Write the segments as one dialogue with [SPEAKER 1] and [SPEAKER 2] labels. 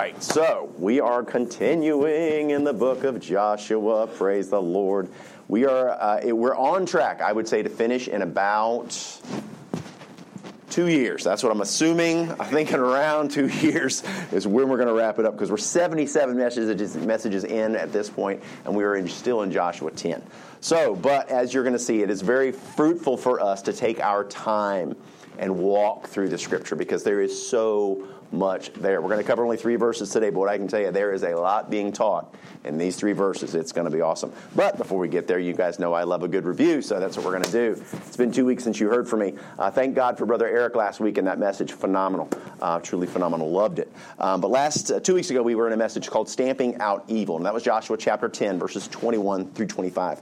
[SPEAKER 1] right, so we are continuing in the book of Joshua. Praise the Lord. We are uh, we're on track, I would say, to finish in about two years. That's what I'm assuming. I'm thinking around two years is when we're going to wrap it up because we're 77 messages messages in at this point, and we are in, still in Joshua 10. So, but as you're going to see, it is very fruitful for us to take our time and walk through the Scripture because there is so much there. We're going to cover only three verses today, but what I can tell you, there is a lot being taught in these three verses. It's going to be awesome. But before we get there, you guys know I love a good review, so that's what we're going to do. It's been two weeks since you heard from me. Uh, thank God for Brother Eric last week and that message. Phenomenal. Uh, truly phenomenal. Loved it. Um, but last uh, two weeks ago, we were in a message called Stamping Out Evil, and that was Joshua chapter 10, verses 21 through 25.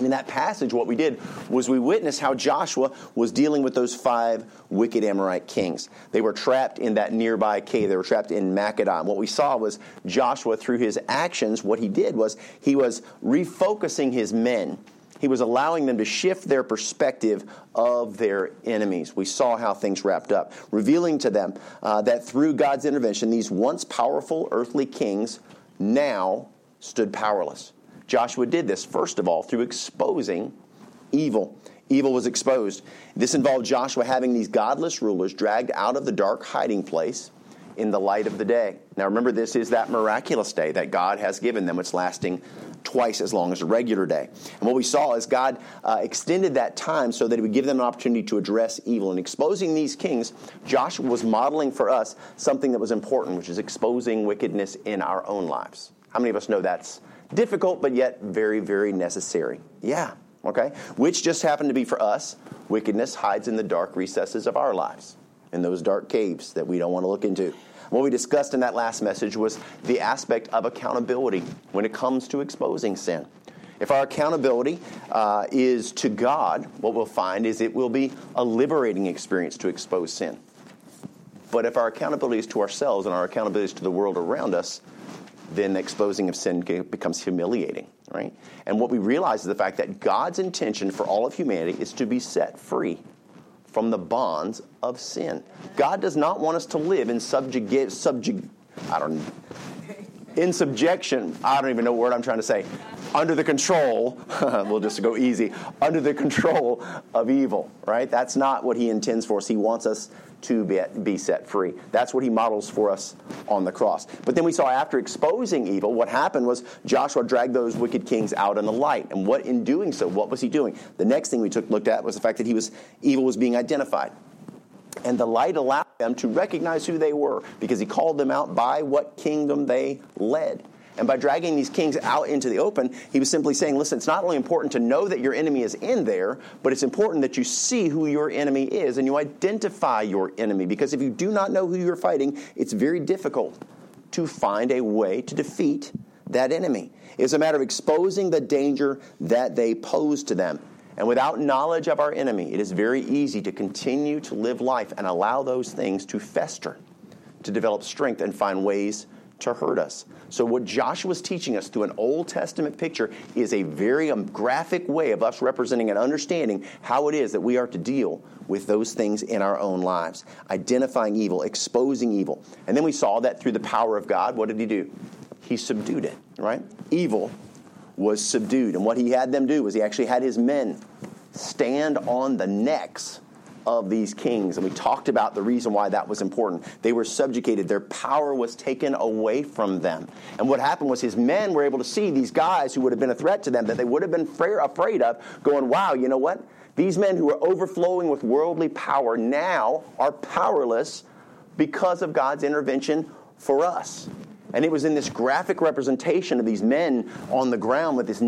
[SPEAKER 1] And in that passage, what we did was we witnessed how Joshua was dealing with those five wicked Amorite kings. They were trapped in that nearby cave. They were trapped in Makkedah. what we saw was Joshua, through his actions, what he did was he was refocusing his men. He was allowing them to shift their perspective of their enemies. We saw how things wrapped up, revealing to them uh, that through God's intervention, these once powerful earthly kings now stood powerless. Joshua did this, first of all, through exposing evil. Evil was exposed. This involved Joshua having these godless rulers dragged out of the dark hiding place in the light of the day. Now remember, this is that miraculous day that God has given them, it's lasting twice as long as a regular day. And what we saw is God uh, extended that time so that He would give them an opportunity to address evil. And exposing these kings, Joshua was modeling for us something that was important, which is exposing wickedness in our own lives. How many of us know that's difficult, but yet very, very necessary. Yeah, okay? Which just happened to be for us, wickedness hides in the dark recesses of our lives, in those dark caves that we don't want to look into. What we discussed in that last message was the aspect of accountability when it comes to exposing sin. If our accountability uh, is to God, what we'll find is it will be a liberating experience to expose sin. But if our accountability is to ourselves and our accountability is to the world around us, then the exposing of sin becomes humiliating, right? And what we realize is the fact that God's intention for all of humanity is to be set free from the bonds of sin. God does not want us to live in subjugate, subjug, I don't, in subjection. I don't even know what word I'm trying to say. Under the control, we'll just go easy. Under the control of evil, right? That's not what He intends for us. He wants us to be, be set free. That's what he models for us on the cross. But then we saw after exposing evil, what happened was Joshua dragged those wicked kings out in the light. And what in doing so, what was he doing? The next thing we took looked at was the fact that he was evil was being identified. And the light allowed them to recognize who they were because he called them out by what kingdom they led. And by dragging these kings out into the open, he was simply saying, listen, it's not only important to know that your enemy is in there, but it's important that you see who your enemy is and you identify your enemy. Because if you do not know who you're fighting, it's very difficult to find a way to defeat that enemy. It's a matter of exposing the danger that they pose to them. And without knowledge of our enemy, it is very easy to continue to live life and allow those things to fester, to develop strength and find ways to hurt us. So, what Joshua is teaching us through an Old Testament picture is a very um, graphic way of us representing and understanding how it is that we are to deal with those things in our own lives, identifying evil, exposing evil. And then we saw that through the power of God, what did he do? He subdued it, right? Evil was subdued. And what he had them do was he actually had his men stand on the necks of these kings. And we talked about the reason why that was important. They were subjugated, their power was taken away from them. And what happened was his men were able to see these guys who would have been a threat to them that they would have been afraid of, going, wow, you know what? These men who are overflowing with worldly power now are powerless because of God's intervention for us. And it was in this graphic representation of these men on the ground with his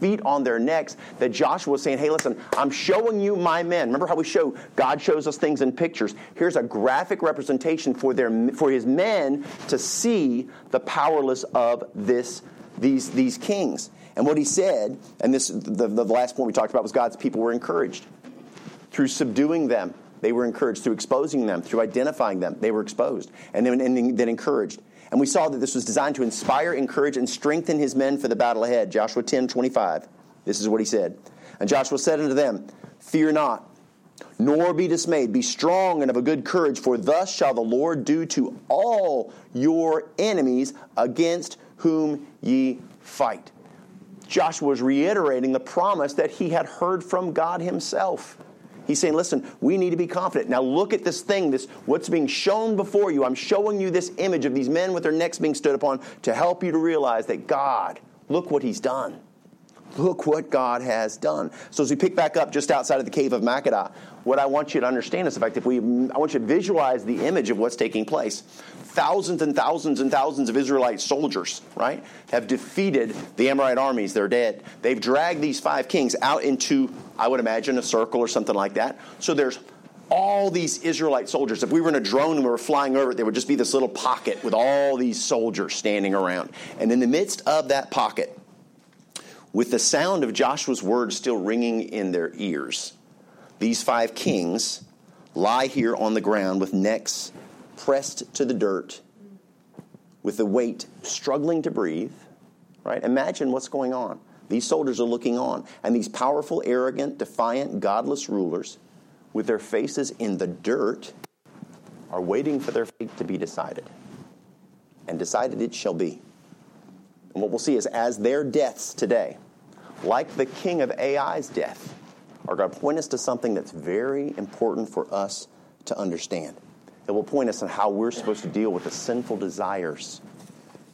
[SPEAKER 1] feet on their necks that Joshua was saying, Hey, listen, I'm showing you my men. Remember how we show God shows us things in pictures? Here's a graphic representation for, their, for his men to see the powerless of this, these, these kings. And what he said, and this the, the last point we talked about was God's people were encouraged through subduing them. They were encouraged through exposing them, through identifying them. They were exposed and then, and then encouraged. And we saw that this was designed to inspire, encourage, and strengthen his men for the battle ahead. Joshua 10 25. This is what he said. And Joshua said unto them, Fear not, nor be dismayed. Be strong and of a good courage, for thus shall the Lord do to all your enemies against whom ye fight. Joshua was reiterating the promise that he had heard from God himself. He's saying, listen, we need to be confident. Now look at this thing, this what's being shown before you. I'm showing you this image of these men with their necks being stood upon to help you to realize that God, look what he's done. Look what God has done. So as we pick back up just outside of the cave of Makkedah, what I want you to understand is the fact that we I want you to visualize the image of what's taking place. Thousands and thousands and thousands of Israelite soldiers, right, have defeated the Amorite armies. They're dead. They've dragged these five kings out into, I would imagine, a circle or something like that. So there's all these Israelite soldiers. If we were in a drone and we were flying over it, there would just be this little pocket with all these soldiers standing around. And in the midst of that pocket, with the sound of Joshua's words still ringing in their ears. These five kings lie here on the ground with necks pressed to the dirt, with the weight struggling to breathe. Right? Imagine what's going on. These soldiers are looking on, and these powerful, arrogant, defiant, godless rulers, with their faces in the dirt, are waiting for their fate to be decided. And decided it shall be. And what we'll see is as their deaths today, like the king of Ai's death, are going to point us to something that's very important for us to understand. It will point us on how we're supposed to deal with the sinful desires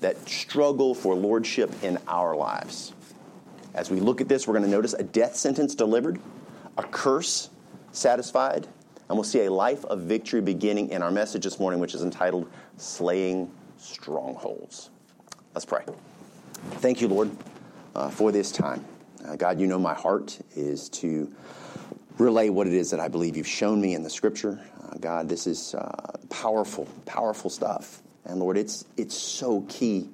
[SPEAKER 1] that struggle for lordship in our lives. As we look at this, we're going to notice a death sentence delivered, a curse satisfied, and we'll see a life of victory beginning in our message this morning, which is entitled Slaying Strongholds. Let's pray. Thank you, Lord, uh, for this time. Uh, God, you know my heart is to relay what it is that I believe you've shown me in the scripture. Uh, God, this is uh, powerful, powerful stuff. And Lord, it's, it's so key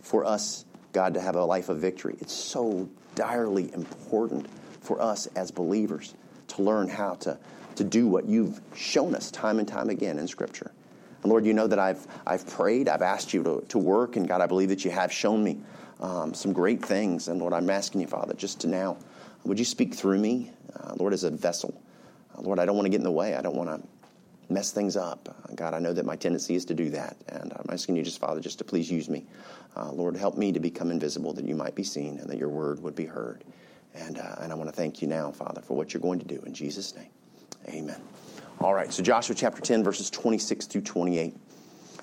[SPEAKER 1] for us, God, to have a life of victory. It's so direly important for us as believers to learn how to, to do what you've shown us time and time again in Scripture. And Lord, you know that I've, I've prayed, I've asked you to, to work, and God, I believe that you have shown me um, some great things. And Lord, I'm asking you, Father, just to now, would you speak through me, uh, Lord, as a vessel? Uh, Lord, I don't want to get in the way. I don't want to mess things up. Uh, God, I know that my tendency is to do that. And I'm asking you, just Father, just to please use me. Uh, Lord, help me to become invisible, that you might be seen and that your word would be heard. And, uh, and I want to thank you now, Father, for what you're going to do. In Jesus' name, amen. All right, so Joshua chapter 10, verses 26 through 28.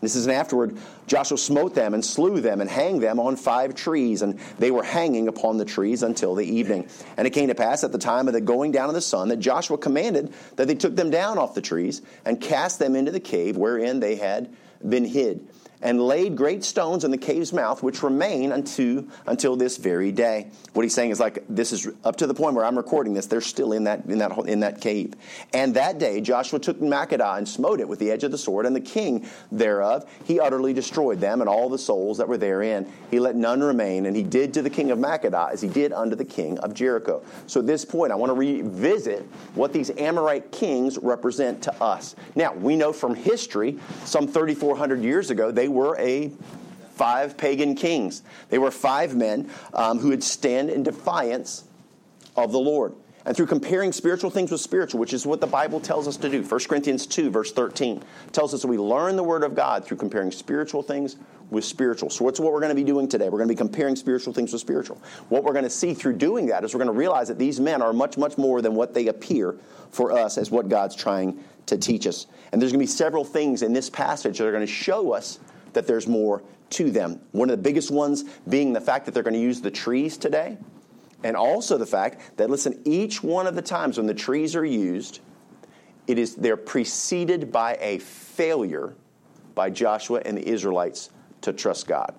[SPEAKER 1] This is an afterward, Joshua smote them and slew them and hanged them on five trees, and they were hanging upon the trees until the evening. And it came to pass at the time of the going down of the sun that Joshua commanded that they took them down off the trees and cast them into the cave wherein they had been hid and laid great stones in the cave's mouth, which remain unto, until this very day. What he's saying is like, this is up to the point where I'm recording this, they're still in that, in that, in that cave. And that day Joshua took Makkedah and smote it with the edge of the sword, and the king thereof, he utterly destroyed them and all the souls that were therein. He let none remain, and he did to the king of Makkedah as he did unto the king of Jericho. So at this point, I want to revisit what these Amorite kings represent to us. Now, we know from history, some 3,400 years ago, they were a five pagan kings. They were five men um, who would stand in defiance of the Lord. And through comparing spiritual things with spiritual, which is what the Bible tells us to do, 1 Corinthians 2, verse 13, tells us we learn the Word of God through comparing spiritual things with spiritual. So, what's what we're going to be doing today? We're going to be comparing spiritual things with spiritual. What we're going to see through doing that is we're going to realize that these men are much, much more than what they appear for us as what God's trying to teach us. And there's going to be several things in this passage that are going to show us that there's more to them. One of the biggest ones being the fact that they're going to use the trees today, and also the fact that, listen, each one of the times when the trees are used, it is they're preceded by a failure by Joshua and the Israelites to trust God.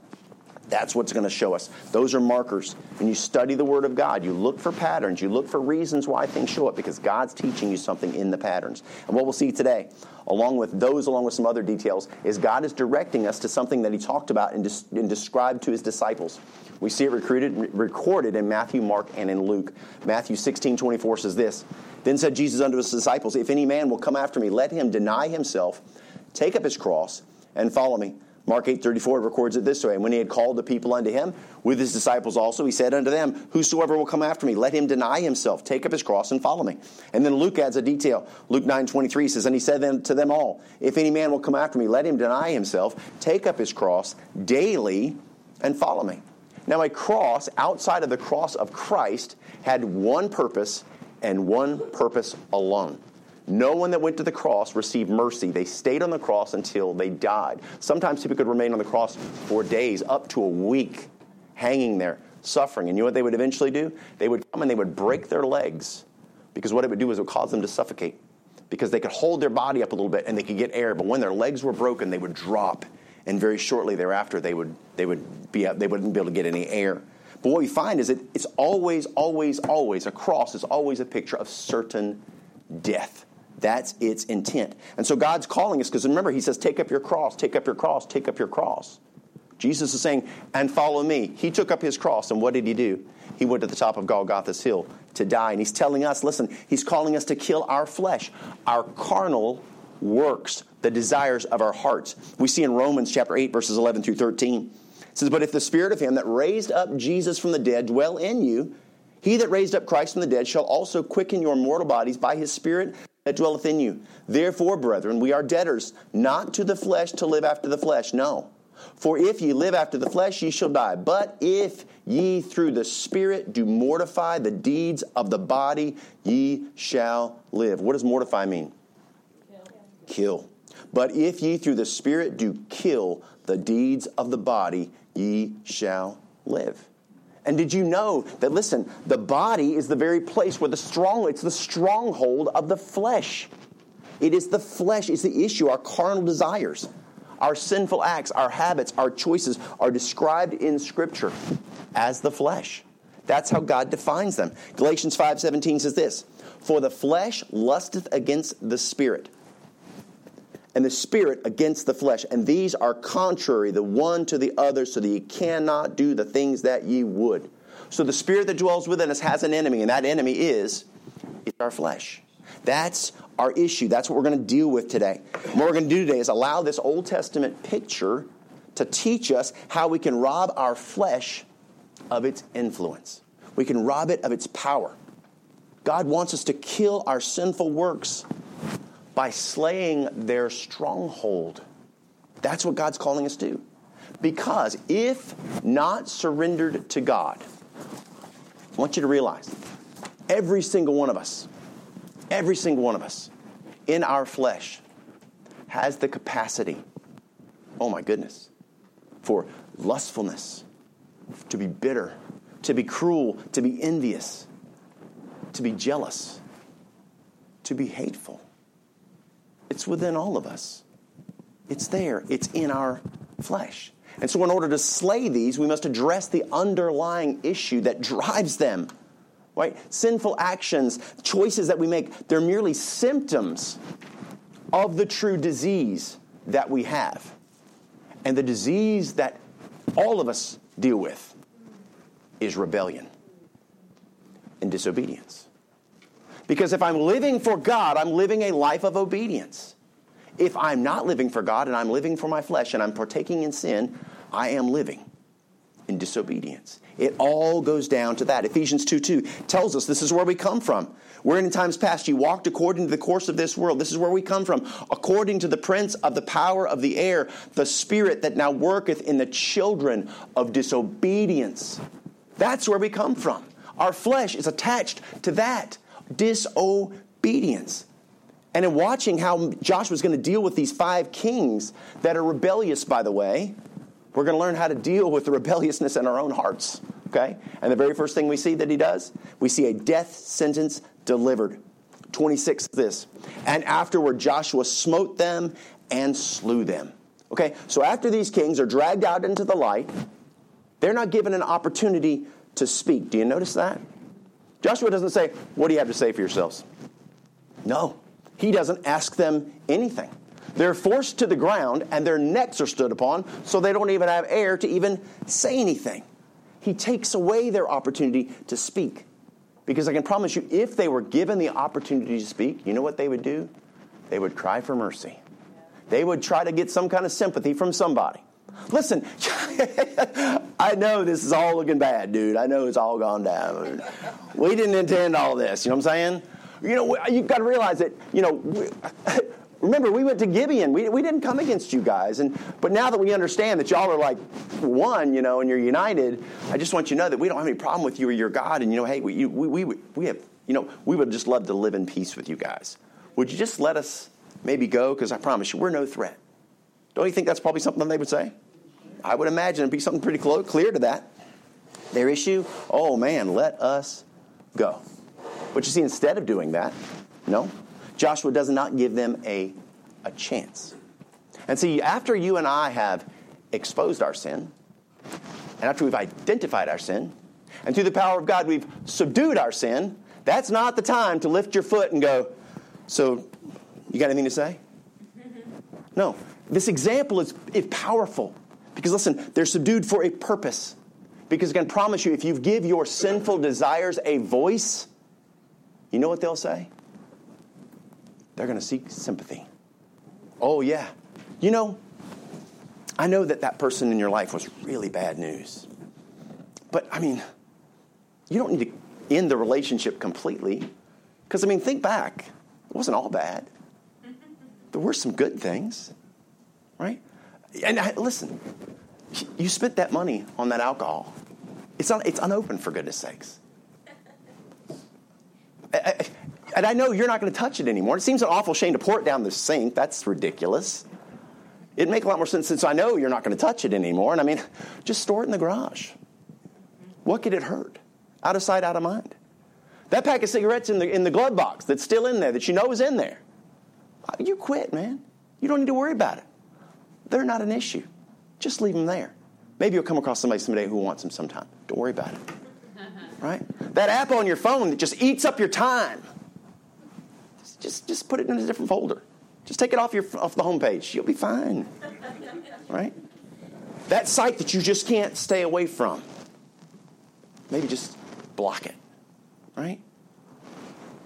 [SPEAKER 1] That's what's going to show us. Those are markers. When you study the Word of God, you look for patterns, you look for reasons why things show up because God's teaching you something in the patterns. And what we'll see today, along with those, along with some other details, is God is directing us to something that He talked about and, des- and described to His disciples. We see it recruited, recorded in Matthew, Mark, and in Luke. Matthew 16 24 says this Then said Jesus unto His disciples, If any man will come after me, let him deny himself, take up his cross, and follow me. Mark 8:34 records it this way, and when he had called the people unto him with his disciples also, he said unto them, Whosoever will come after me, let him deny himself, take up his cross and follow me. And then Luke adds a detail. Luke 9:23 says, And he said then to them all, If any man will come after me, let him deny himself, take up his cross daily and follow me. Now, a cross outside of the cross of Christ had one purpose and one purpose alone no one that went to the cross received mercy. They stayed on the cross until they died. Sometimes people could remain on the cross for days, up to a week, hanging there, suffering. And you know what they would eventually do? They would come and they would break their legs because what it would do is it would cause them to suffocate because they could hold their body up a little bit and they could get air. But when their legs were broken, they would drop. And very shortly thereafter, they would, they would be, they wouldn't be able to get any air. But what we find is that it's always, always, always, a cross is always a picture of certain death. That's its intent. And so God's calling us because remember, He says, Take up your cross, take up your cross, take up your cross. Jesus is saying, And follow me. He took up His cross, and what did He do? He went to the top of Golgotha's hill to die. And He's telling us, listen, He's calling us to kill our flesh, our carnal works, the desires of our hearts. We see in Romans chapter 8, verses 11 through 13. It says, But if the Spirit of Him that raised up Jesus from the dead dwell in you, he that raised up Christ from the dead shall also quicken your mortal bodies by his Spirit that dwelleth in you. Therefore, brethren, we are debtors, not to the flesh to live after the flesh. No. For if ye live after the flesh, ye shall die. But if ye through the Spirit do mortify the deeds of the body, ye shall live. What does mortify mean? Kill. But if ye through the Spirit do kill the deeds of the body, ye shall live. And did you know that, listen, the body is the very place where the strong, it's the stronghold of the flesh. It is the flesh, it's the issue, our carnal desires. Our sinful acts, our habits, our choices are described in Scripture as the flesh. That's how God defines them. Galatians 5:17 says this, "For the flesh lusteth against the spirit, and the spirit against the flesh. And these are contrary the one to the other, so that ye cannot do the things that ye would. So the spirit that dwells within us has an enemy, and that enemy is it's our flesh. That's our issue. That's what we're going to deal with today. what we're going to do today is allow this Old Testament picture to teach us how we can rob our flesh of its influence. We can rob it of its power. God wants us to kill our sinful works by slaying their stronghold. That's what God's calling us to. Because if not surrendered to God, I want you to realize every single one of us, every single one of us in our flesh has the capacity, oh my goodness, for lustfulness, to be bitter, to be cruel, to be envious, to be jealous, to be hateful. It's within all of us. It's there, it's in our flesh. And so, in order to slay these, we must address the underlying issue that drives them. Right? Sinful actions, choices that we make, they're merely symptoms of the true disease that we have. And the disease that all of us deal with is rebellion and disobedience. Because if I'm living for God, I'm living a life of obedience. If I'm not living for God and I'm living for my flesh and I'm partaking in sin, I am living in disobedience. It all goes down to that. Ephesians 2 2 tells us this is where we come from. Wherein in times past you walked according to the course of this world. This is where we come from. According to the prince of the power of the air, the spirit that now worketh in the children of disobedience. That's where we come from. Our flesh is attached to that disobedience. And in watching how Joshua's going to deal with these five kings that are rebellious, by the way, we're going to learn how to deal with the rebelliousness in our own hearts. Okay? And the very first thing we see that he does, we see a death sentence delivered. 26 this. And afterward Joshua smote them and slew them. Okay? So after these kings are dragged out into the light, they're not given an opportunity to speak. Do you notice that? Joshua doesn't say, What do you have to say for yourselves? No, he doesn't ask them anything. They're forced to the ground and their necks are stood upon, so they don't even have air to even say anything. He takes away their opportunity to speak. Because I can promise you, if they were given the opportunity to speak, you know what they would do? They would cry for mercy. They would try to get some kind of sympathy from somebody. Listen, I know this is all looking bad, dude. I know it's all gone down. We didn't intend all this. You know what I'm saying? You know, you've got to realize that, you know, we, remember, we went to Gibeon. We, we didn't come against you guys. And, but now that we understand that y'all are like one, you know, and you're united, I just want you to know that we don't have any problem with you or your God. And, you know, hey, we, we, we, we have, you know, we would just love to live in peace with you guys. Would you just let us maybe go? Because I promise you, we're no threat. Don't you think that's probably something they would say? I would imagine it'd be something pretty clear to that. Their issue, oh man, let us go. But you see, instead of doing that, no, Joshua does not give them a, a chance. And see, after you and I have exposed our sin, and after we've identified our sin, and through the power of God we've subdued our sin, that's not the time to lift your foot and go, So, you got anything to say? No. This example is, is powerful. Because listen, they're subdued for a purpose. Because I can promise you, if you give your sinful desires a voice, you know what they'll say? They're going to seek sympathy. Oh, yeah. You know, I know that that person in your life was really bad news. But, I mean, you don't need to end the relationship completely. Because, I mean, think back. It wasn't all bad, there were some good things, right? And I, listen, you spent that money on that alcohol. It's, it's unopened, for goodness sakes. and I know you're not going to touch it anymore. It seems an awful shame to pour it down the sink. That's ridiculous. It'd make a lot more sense since I know you're not going to touch it anymore. And I mean, just store it in the garage. What could it hurt? Out of sight, out of mind. That pack of cigarettes in the, in the glove box that's still in there, that you know is in there. You quit, man. You don't need to worry about it. They're not an issue. Just leave them there. Maybe you'll come across somebody someday who wants them sometime. Don't worry about it. Right? That app on your phone that just eats up your time. Just, just, just put it in a different folder. Just take it off your off the homepage. You'll be fine. Right? That site that you just can't stay away from. Maybe just block it. Right?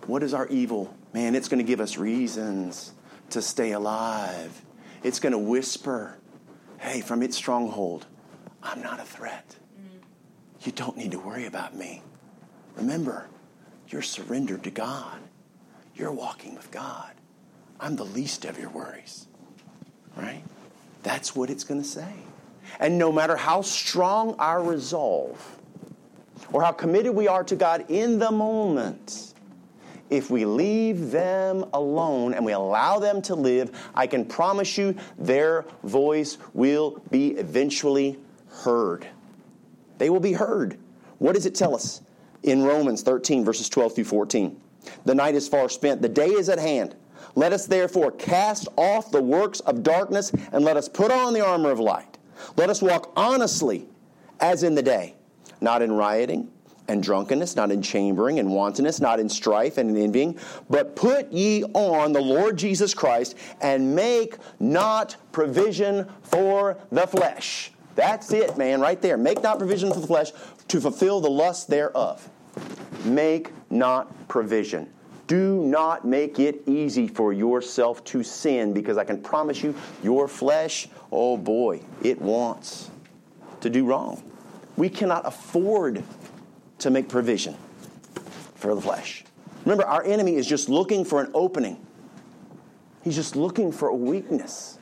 [SPEAKER 1] What is our evil? Man, it's going to give us reasons to stay alive. It's going to whisper, hey, from its stronghold, I'm not a threat. You don't need to worry about me. Remember, you're surrendered to God. You're walking with God. I'm the least of your worries. Right? That's what it's going to say. And no matter how strong our resolve or how committed we are to God in the moment, if we leave them alone and we allow them to live, I can promise you their voice will be eventually heard. They will be heard. What does it tell us in Romans 13, verses 12 through 14? The night is far spent, the day is at hand. Let us therefore cast off the works of darkness and let us put on the armor of light. Let us walk honestly as in the day, not in rioting and drunkenness, not in chambering and wantonness, not in strife and in envying, but put ye on the Lord Jesus Christ and make not provision for the flesh. That's it, man, right there. Make not provision for the flesh to fulfill the lust thereof. Make not provision. Do not make it easy for yourself to sin because I can promise you, your flesh, oh boy, it wants to do wrong. We cannot afford to make provision for the flesh. Remember, our enemy is just looking for an opening, he's just looking for a weakness.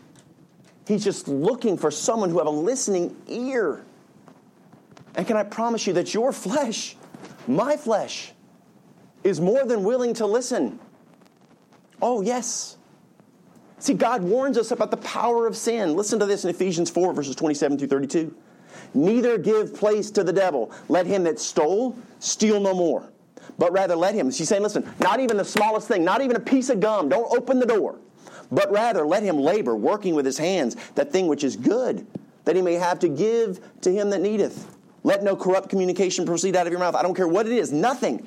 [SPEAKER 1] He's just looking for someone who have a listening ear. And can I promise you that your flesh, my flesh, is more than willing to listen? Oh, yes. See, God warns us about the power of sin. Listen to this in Ephesians 4, verses 27 through 32. Neither give place to the devil. Let him that stole steal no more. But rather let him. She's saying, listen, not even the smallest thing, not even a piece of gum. Don't open the door. But rather let him labor, working with his hands, that thing which is good, that he may have to give to him that needeth. Let no corrupt communication proceed out of your mouth. I don't care what it is, nothing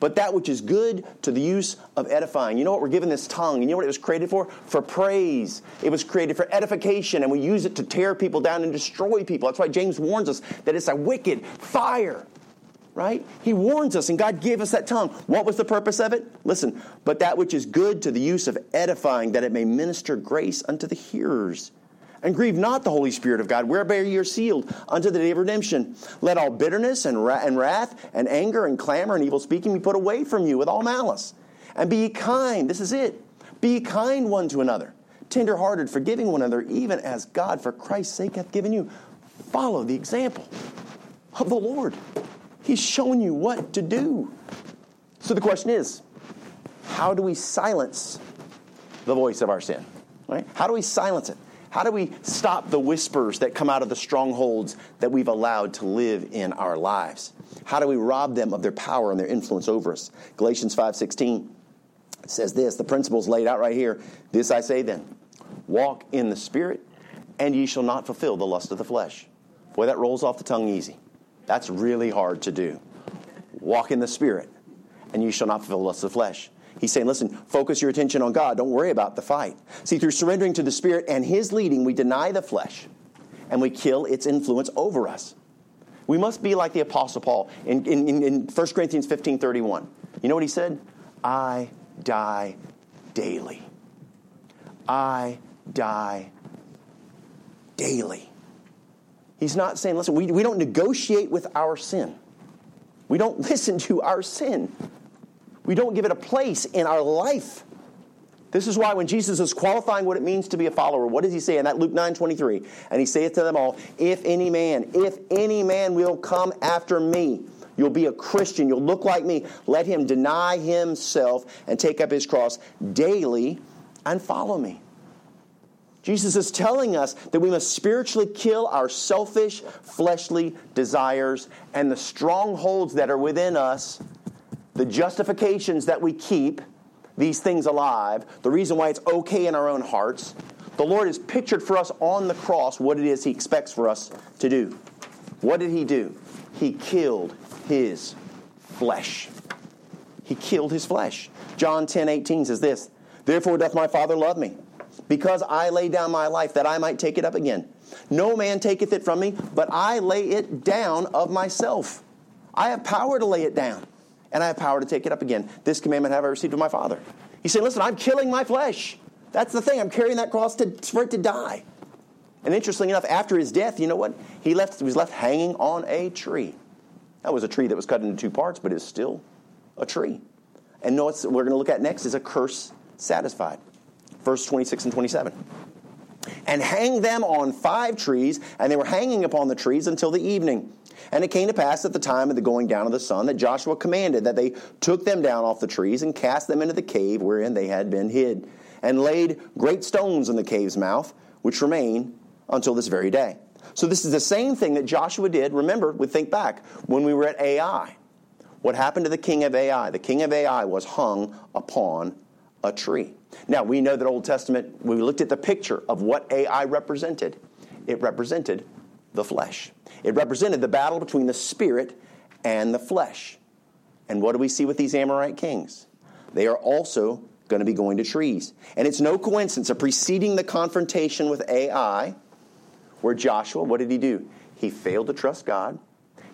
[SPEAKER 1] but that which is good to the use of edifying. You know what? We're given this tongue. And you know what it was created for? For praise. It was created for edification, and we use it to tear people down and destroy people. That's why James warns us that it's a wicked fire. Right? He warns us, and God gave us that tongue. What was the purpose of it? Listen, but that which is good to the use of edifying, that it may minister grace unto the hearers. And grieve not the Holy Spirit of God, whereby ye are sealed unto the day of redemption. Let all bitterness and, ra- and wrath and anger and clamor and evil speaking be put away from you with all malice. And be kind. This is it. Be kind one to another, tenderhearted, forgiving one another, even as God for Christ's sake hath given you. Follow the example of the Lord. He's shown you what to do. So the question is, how do we silence the voice of our sin? Right? How do we silence it? How do we stop the whispers that come out of the strongholds that we've allowed to live in our lives? How do we rob them of their power and their influence over us? Galatians 5:16 says this, the principles laid out right here. This I say then, walk in the spirit, and ye shall not fulfill the lust of the flesh. Boy, that rolls off the tongue easy. That's really hard to do. Walk in the spirit, and you shall not fulfill the lust of the flesh. He's saying, listen, focus your attention on God. Don't worry about the fight. See, through surrendering to the Spirit and His leading, we deny the flesh and we kill its influence over us. We must be like the Apostle Paul in, in, in 1 Corinthians 15 31. You know what he said? I die daily. I die daily. He's not saying, listen, we, we don't negotiate with our sin. We don't listen to our sin. We don't give it a place in our life. This is why when Jesus is qualifying what it means to be a follower, what does he say in that Luke 9 23? And he saith to them all, If any man, if any man will come after me, you'll be a Christian, you'll look like me, let him deny himself and take up his cross daily and follow me. Jesus is telling us that we must spiritually kill our selfish, fleshly desires and the strongholds that are within us the justifications that we keep these things alive, the reason why it's okay in our own hearts. The Lord has pictured for us on the cross what it is He expects for us to do. What did He do? He killed His flesh. He killed His flesh. John 10 18 says this Therefore doth my Father love me, because I lay down my life that I might take it up again. No man taketh it from me, but I lay it down of myself. I have power to lay it down and I have power to take it up again. This commandment have I received of my Father. He said, Listen, I'm killing my flesh. That's the thing. I'm carrying that cross to, for it to die. And interestingly enough, after his death, you know what? He left he was left hanging on a tree. That was a tree that was cut into two parts, but it's still a tree. And know what we're going to look at next is a curse satisfied. Verse 26 and 27. And hang them on five trees, and they were hanging upon the trees until the evening. And it came to pass at the time of the going down of the sun that Joshua commanded that they took them down off the trees and cast them into the cave wherein they had been hid, and laid great stones in the cave's mouth, which remain until this very day. So this is the same thing that Joshua did. Remember, we think back when we were at Ai. What happened to the king of Ai? The king of Ai was hung upon a tree. Now, we know that Old Testament, we looked at the picture of what Ai represented. It represented the flesh. It represented the battle between the spirit and the flesh. And what do we see with these Amorite kings? They are also going to be going to trees. And it's no coincidence of preceding the confrontation with Ai, where Joshua, what did he do? He failed to trust God.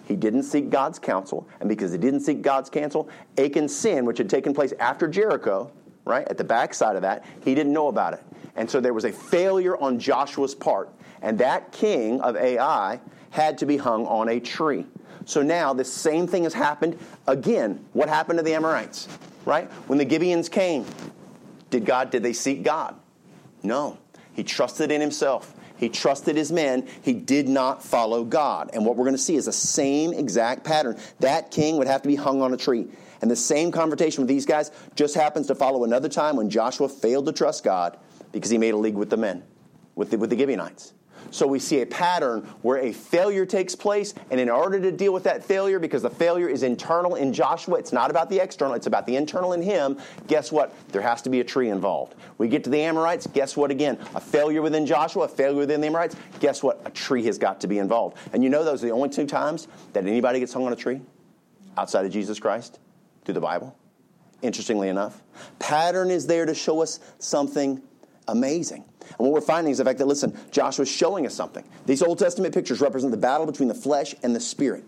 [SPEAKER 1] He didn't seek God's counsel. And because he didn't seek God's counsel, Achan's sin, which had taken place after Jericho, right, at the backside of that, he didn't know about it. And so there was a failure on Joshua's part. And that king of Ai had to be hung on a tree. So now the same thing has happened again. What happened to the Amorites? Right? When the Gibeons came, did God did they seek God? No. He trusted in himself. He trusted his men. He did not follow God. And what we're going to see is the same exact pattern. That king would have to be hung on a tree. And the same confrontation with these guys just happens to follow another time when Joshua failed to trust God because he made a league with the men, with the, with the Gibeonites. So we see a pattern where a failure takes place, and in order to deal with that failure, because the failure is internal in Joshua, it's not about the external, it's about the internal in him, guess what? There has to be a tree involved. We get to the Amorites, guess what again? A failure within Joshua, a failure within the Amorites, guess what? A tree has got to be involved. And you know those are the only two times that anybody gets hung on a tree outside of Jesus Christ through the Bible. Interestingly enough, pattern is there to show us something amazing. And what we're finding is the fact that, listen, Joshua's showing us something. These Old Testament pictures represent the battle between the flesh and the spirit.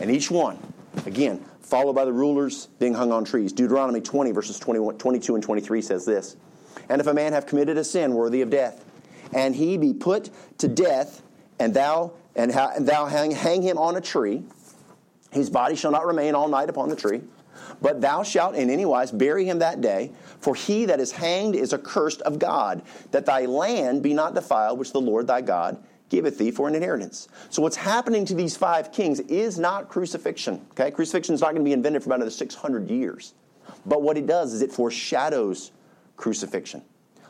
[SPEAKER 1] And each one, again, followed by the rulers being hung on trees. Deuteronomy 20, verses 21, 22 and 23 says this And if a man have committed a sin worthy of death, and he be put to death, and thou and, ha- and thou hang, hang him on a tree. His body shall not remain all night upon the tree, but thou shalt in any wise bury him that day. For he that is hanged is accursed of God, that thy land be not defiled, which the Lord thy God giveth thee for an inheritance. So what's happening to these five kings is not crucifixion. Okay, crucifixion is not going to be invented for about another 600 years. But what it does is it foreshadows crucifixion.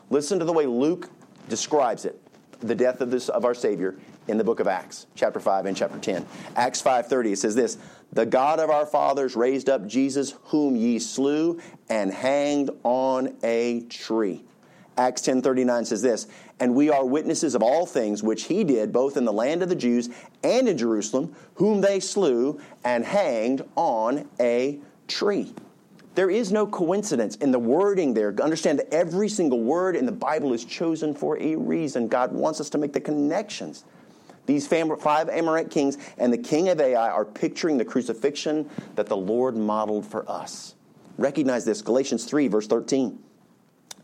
[SPEAKER 1] Listen to the way Luke describes it, the death of this of our Savior in the book of Acts, chapter 5 and chapter 10. Acts 5:30 it says this, "The God of our fathers raised up Jesus whom ye slew and hanged on a tree." Acts 10:39 says this, "And we are witnesses of all things which he did both in the land of the Jews and in Jerusalem, whom they slew and hanged on a tree." There is no coincidence in the wording there. Understand that every single word in the Bible is chosen for a reason. God wants us to make the connections. These five Amorite kings and the king of Ai are picturing the crucifixion that the Lord modeled for us. Recognize this Galatians 3, verse 13.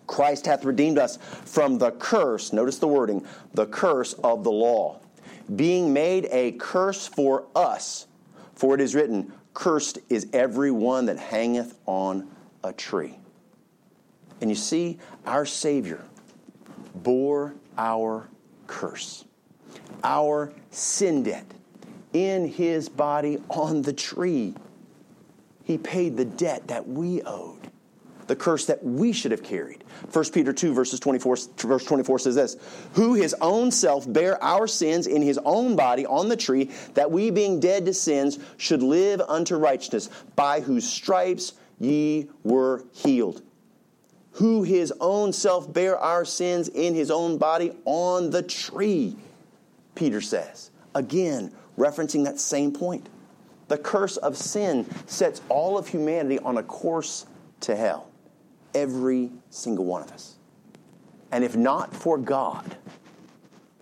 [SPEAKER 1] Christ hath redeemed us from the curse, notice the wording, the curse of the law, being made a curse for us. For it is written, Cursed is every one that hangeth on a tree. And you see, our Savior bore our curse, our sin debt in his body on the tree. He paid the debt that we owed the curse that we should have carried. 1 Peter 2, verses 24, verse 24 says this Who his own self bare our sins in his own body on the tree, that we, being dead to sins, should live unto righteousness, by whose stripes ye were healed. Who his own self bare our sins in his own body on the tree, Peter says. Again, referencing that same point. The curse of sin sets all of humanity on a course to hell. Every single one of us. And if not for God,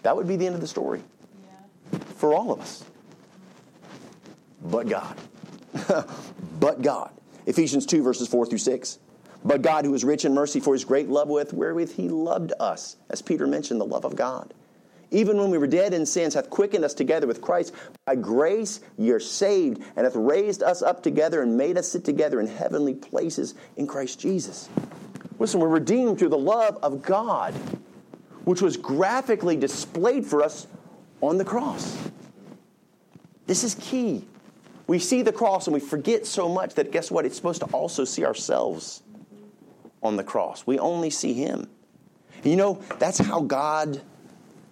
[SPEAKER 1] that would be the end of the story. Yeah. For all of us. But God. but God. Ephesians 2, verses 4 through 6. But God, who is rich in mercy for his great love with wherewith he loved us, as Peter mentioned, the love of God. Even when we were dead in sins, hath quickened us together with Christ. By grace ye are saved, and hath raised us up together and made us sit together in heavenly places in Christ Jesus. Listen, we're redeemed through the love of God, which was graphically displayed for us on the cross. This is key. We see the cross and we forget so much that guess what? It's supposed to also see ourselves on the cross. We only see Him. You know, that's how God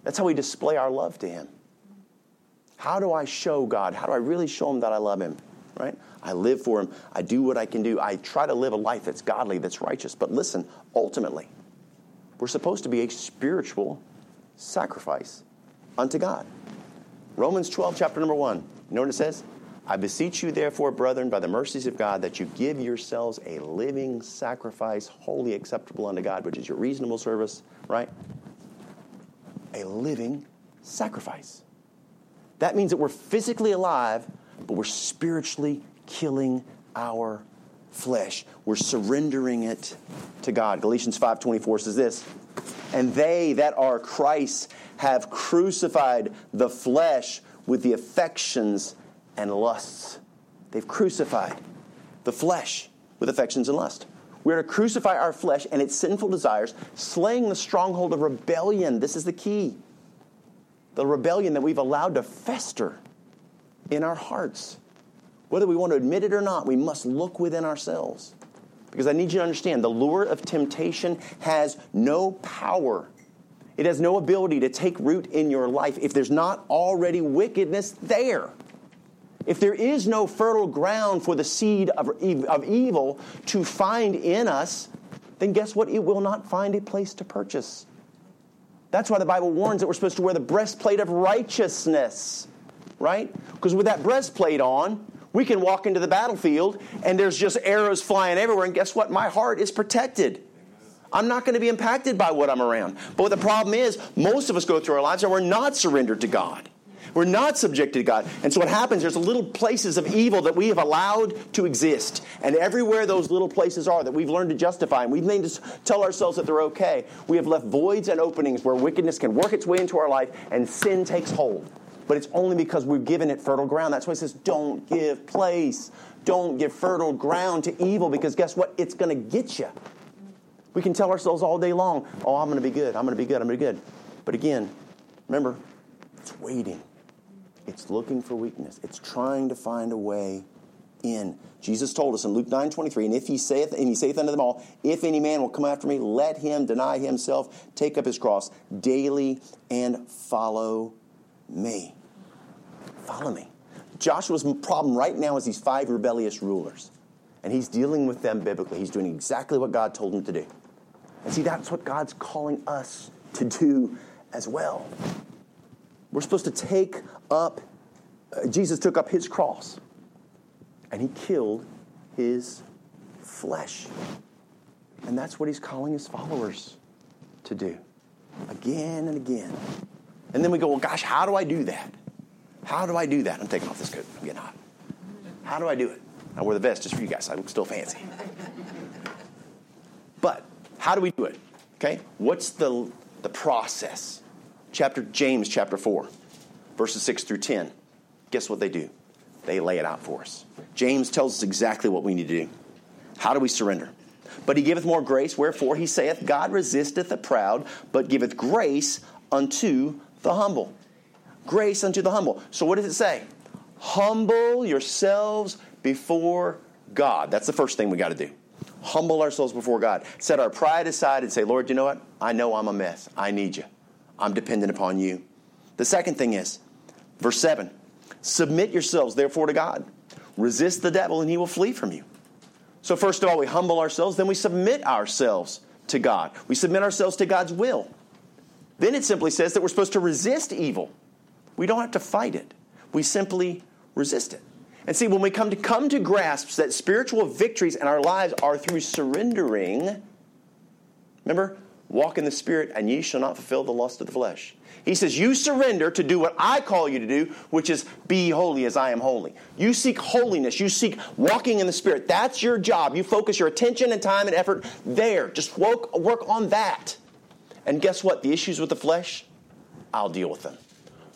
[SPEAKER 1] that's how we display our love to Him. How do I show God? How do I really show Him that I love Him? Right? I live for Him. I do what I can do. I try to live a life that's godly, that's righteous. But listen, ultimately, we're supposed to be a spiritual sacrifice unto God. Romans 12, chapter number 1. You know what it says? I beseech you, therefore, brethren, by the mercies of God, that you give yourselves a living sacrifice, wholly acceptable unto God, which is your reasonable service, right? A living sacrifice. That means that we're physically alive, but we're spiritually killing our flesh. We're surrendering it to God. Galatians 5:24 says this, "And they that are Christ have crucified the flesh with the affections and lusts." They've crucified the flesh with affections and lust. We're to crucify our flesh and its sinful desires, slaying the stronghold of rebellion. This is the key. The rebellion that we've allowed to fester in our hearts. Whether we want to admit it or not, we must look within ourselves. Because I need you to understand the lure of temptation has no power. It has no ability to take root in your life if there's not already wickedness there. If there is no fertile ground for the seed of, of evil to find in us, then guess what? It will not find a place to purchase. That's why the Bible warns that we're supposed to wear the breastplate of righteousness, right? Because with that breastplate on, we can walk into the battlefield and there's just arrows flying everywhere, and guess what? My heart is protected. I'm not going to be impacted by what I'm around. But what the problem is, most of us go through our lives and we're not surrendered to God. We're not subjected to God. And so what happens, there's little places of evil that we have allowed to exist. And everywhere those little places are that we've learned to justify and we've made to tell ourselves that they're okay, we have left voids and openings where wickedness can work its way into our life and sin takes hold. But it's only because we've given it fertile ground. That's why it says, don't give place. Don't give fertile ground to evil because guess what? It's going to get you. We can tell ourselves all day long, oh, I'm going to be good. I'm going to be good. I'm going to be good. But again, remember, it's waiting. It's looking for weakness. It's trying to find a way in. Jesus told us in Luke 9 23, and if he saith, and he saith unto them all, if any man will come after me, let him deny himself, take up his cross daily, and follow me. Follow me. Joshua's problem right now is these five rebellious rulers. And he's dealing with them biblically. He's doing exactly what God told him to do. And see, that's what God's calling us to do as well. We're supposed to take up, uh, Jesus took up his cross and he killed his flesh. And that's what he's calling his followers to do again and again. And then we go, well, gosh, how do I do that? How do I do that? I'm taking off this coat. I'm getting hot. How do I do it? I wear the vest just for you guys. I look still fancy. But how do we do it? Okay? What's the, the process? Chapter James chapter 4, verses 6 through 10. Guess what they do? They lay it out for us. James tells us exactly what we need to do. How do we surrender? But he giveth more grace, wherefore he saith, God resisteth the proud, but giveth grace unto the humble. Grace unto the humble. So what does it say? Humble yourselves before God. That's the first thing we got to do. Humble ourselves before God. Set our pride aside and say, Lord, you know what? I know I'm a mess. I need you. I'm dependent upon you. The second thing is, verse 7 Submit yourselves, therefore, to God. Resist the devil, and he will flee from you. So, first of all, we humble ourselves, then we submit ourselves to God. We submit ourselves to God's will. Then it simply says that we're supposed to resist evil. We don't have to fight it, we simply resist it. And see, when we come to come to grasps that spiritual victories in our lives are through surrendering, remember, Walk in the Spirit, and ye shall not fulfill the lust of the flesh. He says, You surrender to do what I call you to do, which is be holy as I am holy. You seek holiness. You seek walking in the Spirit. That's your job. You focus your attention and time and effort there. Just work, work on that. And guess what? The issues with the flesh, I'll deal with them.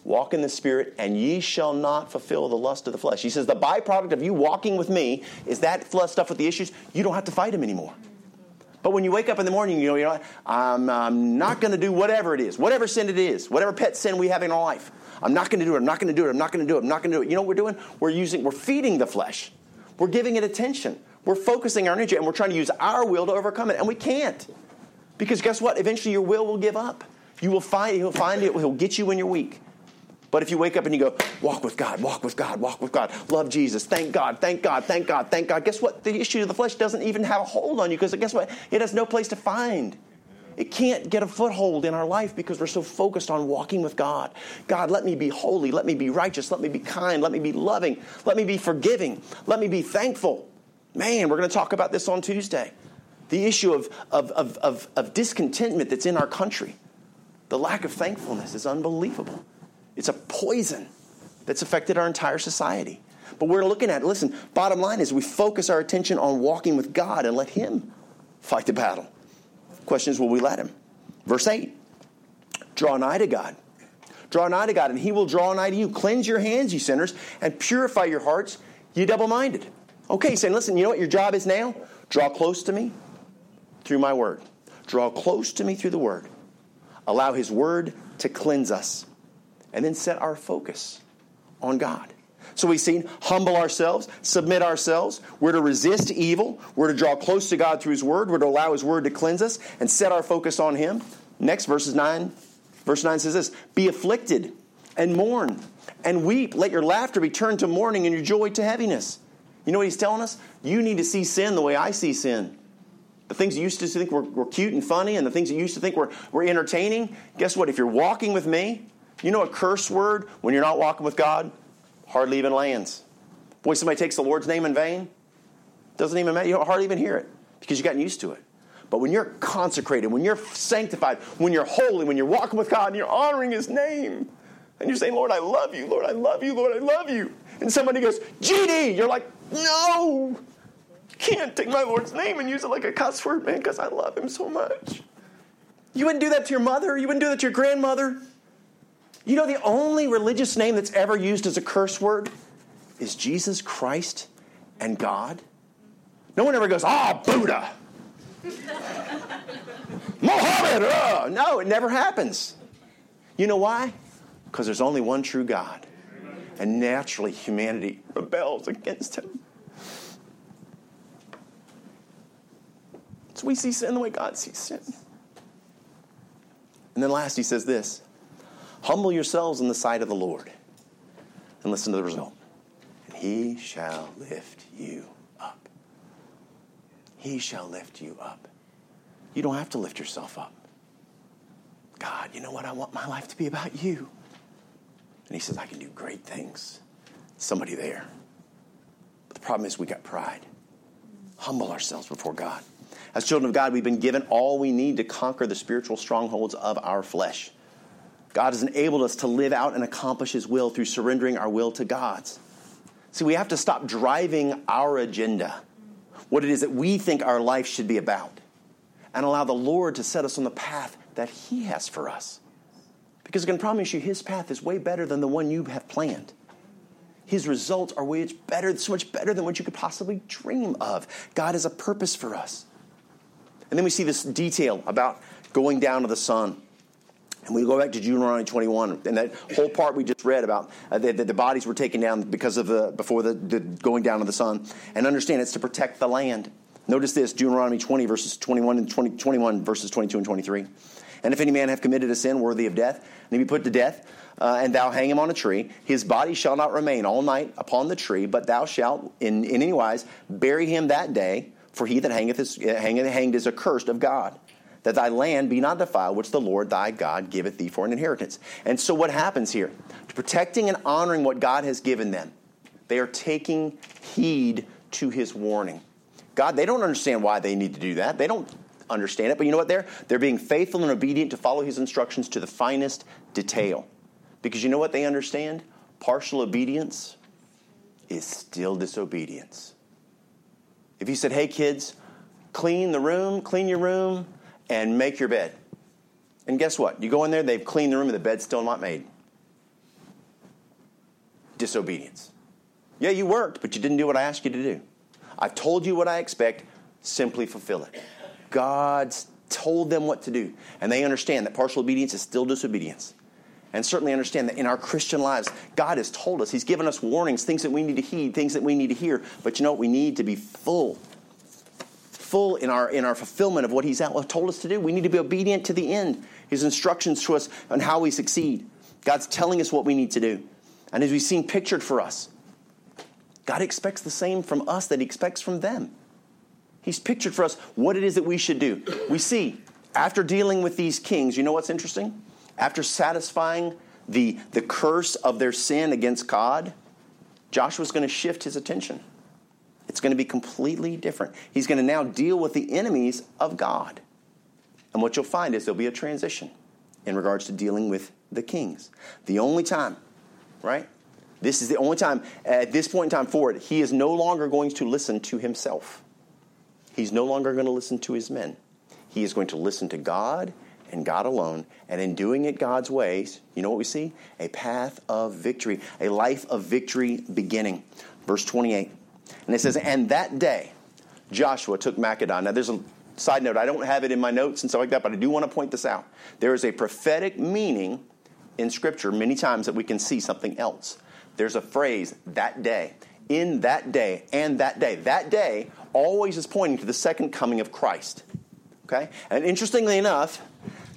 [SPEAKER 1] Walk in the Spirit, and ye shall not fulfill the lust of the flesh. He says, The byproduct of you walking with me is that stuff with the issues. You don't have to fight them anymore. But when you wake up in the morning, you know, you know I'm, I'm not going to do whatever it is, whatever sin it is, whatever pet sin we have in our life. I'm not going to do it. I'm not going to do it. I'm not going to do it. I'm not going to do it. You know what we're doing? We're using, we're feeding the flesh. We're giving it attention. We're focusing our energy and we're trying to use our will to overcome it. And we can't. Because guess what? Eventually your will will give up. You will find, he'll find it, he'll get you when you're weak. But if you wake up and you go, walk with God, walk with God, walk with God, love Jesus, thank God, thank God, thank God, thank God, guess what? The issue of the flesh doesn't even have a hold on you because guess what? It has no place to find. It can't get a foothold in our life because we're so focused on walking with God. God, let me be holy. Let me be righteous. Let me be kind. Let me be loving. Let me be forgiving. Let me be thankful. Man, we're going to talk about this on Tuesday. The issue of, of, of, of, of discontentment that's in our country. The lack of thankfulness is unbelievable. It's a poison that's affected our entire society. But we're looking at, listen, bottom line is we focus our attention on walking with God and let Him fight the battle. question is, will we let Him? Verse 8 Draw nigh to God. Draw nigh to God, and He will draw nigh to you. Cleanse your hands, you sinners, and purify your hearts, you double minded. Okay, he's saying, listen, you know what your job is now? Draw close to me through my word. Draw close to me through the word. Allow His word to cleanse us and then set our focus on God. So we've seen humble ourselves, submit ourselves. We're to resist evil. We're to draw close to God through His Word. We're to allow His Word to cleanse us and set our focus on Him. Next, verses 9. Verse 9 says this Be afflicted and mourn and weep. Let your laughter be turned to mourning and your joy to heaviness. You know what He's telling us? You need to see sin the way I see sin. The things you used to think were, were cute and funny and the things you used to think were, were entertaining, guess what? If you're walking with me, you know a curse word when you're not walking with God? Hardly even lands. Boy, somebody takes the Lord's name in vain, doesn't even matter. You don't hardly even hear it because you've gotten used to it. But when you're consecrated, when you're sanctified, when you're holy, when you're walking with God and you're honoring His name, And you're saying, Lord, I love you, Lord, I love you, Lord, I love you. And somebody goes, GD, you're like, no, can't take my Lord's name and use it like a cuss word, man, because I love him so much. You wouldn't do that to your mother. You wouldn't do that to your grandmother. You know, the only religious name that's ever used as a curse word is Jesus Christ and God. No one ever goes, ah, Buddha. Mohammed. Oh. No, it never happens. You know why? Because there's only one true God. And naturally, humanity rebels against him. So we see sin the way God sees sin. And then last, he says this Humble yourselves in the sight of the Lord. And listen to the result. And he shall lift you up. He shall lift you up. You don't have to lift yourself up. God, you know what? I want my life to be about you. And he says, I can do great things. Somebody there. But the problem is we got pride. Humble ourselves before God. As children of God, we've been given all we need to conquer the spiritual strongholds of our flesh. God has enabled us to live out and accomplish His will through surrendering our will to God's. See, we have to stop driving our agenda, what it is that we think our life should be about, and allow the Lord to set us on the path that He has for us. Because I can promise you, His path is way better than the one you have planned. His results are way better, so much better than what you could possibly dream of. God has a purpose for us. And then we see this detail about going down to the sun. And we go back to Deuteronomy 21, and that whole part we just read about uh, that the, the, bodies were taken down because of the before the, the going down of the sun. And understand it's to protect the land. Notice this Deuteronomy 20, verses 21 and 20, 21, verses 22 and 23. And if any man have committed a sin worthy of death, and he be put to death, uh, and thou hang him on a tree, his body shall not remain all night upon the tree, but thou shalt in, in any wise bury him that day for he that hangeth is, hangeth, hanged is accursed of God, that thy land be not defiled, which the Lord thy God giveth thee for an inheritance. And so, what happens here? Protecting and honoring what God has given them, they are taking heed to his warning. God, they don't understand why they need to do that. They don't understand it, but you know what? They're, they're being faithful and obedient to follow his instructions to the finest detail. Because you know what they understand? Partial obedience is still disobedience. If you said, hey, kids, clean the room, clean your room, and make your bed. And guess what? You go in there, they've cleaned the room, and the bed's still not made. Disobedience. Yeah, you worked, but you didn't do what I asked you to do. I've told you what I expect, simply fulfill it. God's told them what to do, and they understand that partial obedience is still disobedience and certainly understand that in our Christian lives, God has told us, He's given us warnings, things that we need to heed, things that we need to hear. But you know what? We need to be full, full in our, in our fulfillment of what He's told us to do. We need to be obedient to the end, His instructions to us on how we succeed. God's telling us what we need to do. And as we've seen pictured for us, God expects the same from us that He expects from them. He's pictured for us what it is that we should do. We see, after dealing with these kings, you know what's interesting? After satisfying the, the curse of their sin against God, Joshua's going to shift his attention. It's going to be completely different. He's going to now deal with the enemies of God. And what you'll find is there'll be a transition in regards to dealing with the kings. The only time, right? This is the only time, at this point in time forward, he is no longer going to listen to himself. He's no longer going to listen to his men. He is going to listen to God and God alone, and in doing it God's ways, you know what we see? A path of victory, a life of victory beginning. Verse 28. And it says, And that day Joshua took Makkedah. Now there's a side note, I don't have it in my notes and stuff like that, but I do want to point this out. There is a prophetic meaning in Scripture many times that we can see something else. There's a phrase, that day. In that day, and that day. That day always is pointing to the second coming of Christ. Okay? And interestingly enough,